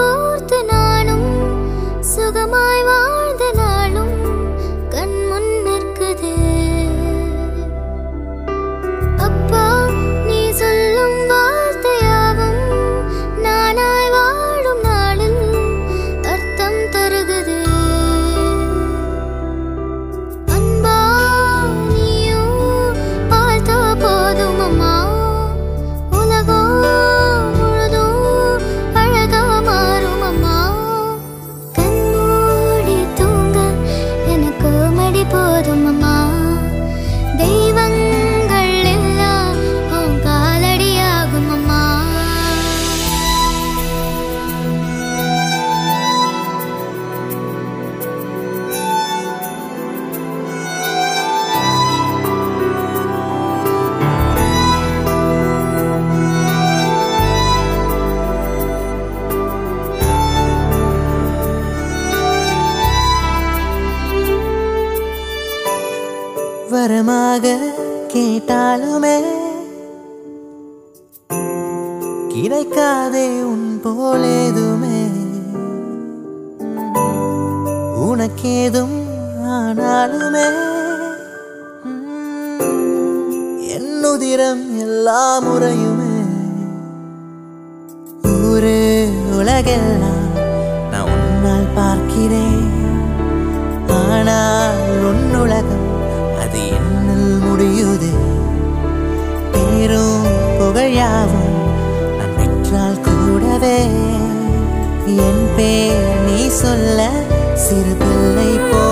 போர்த்து நானும் சுகமாய் வா காதுக்காக கேட்டாலுமே கிடைக்காதே உன் போலேதுமே உனக்கேதும் ஆனாலுமே என்னுதிரம் எல்லா முறையுமே. ஊரே உலகெல்லாம் யாவும் நான் பெற்றால் கூடவே என் பேர் நீ சொல்ல சிறு பிள்ளை போ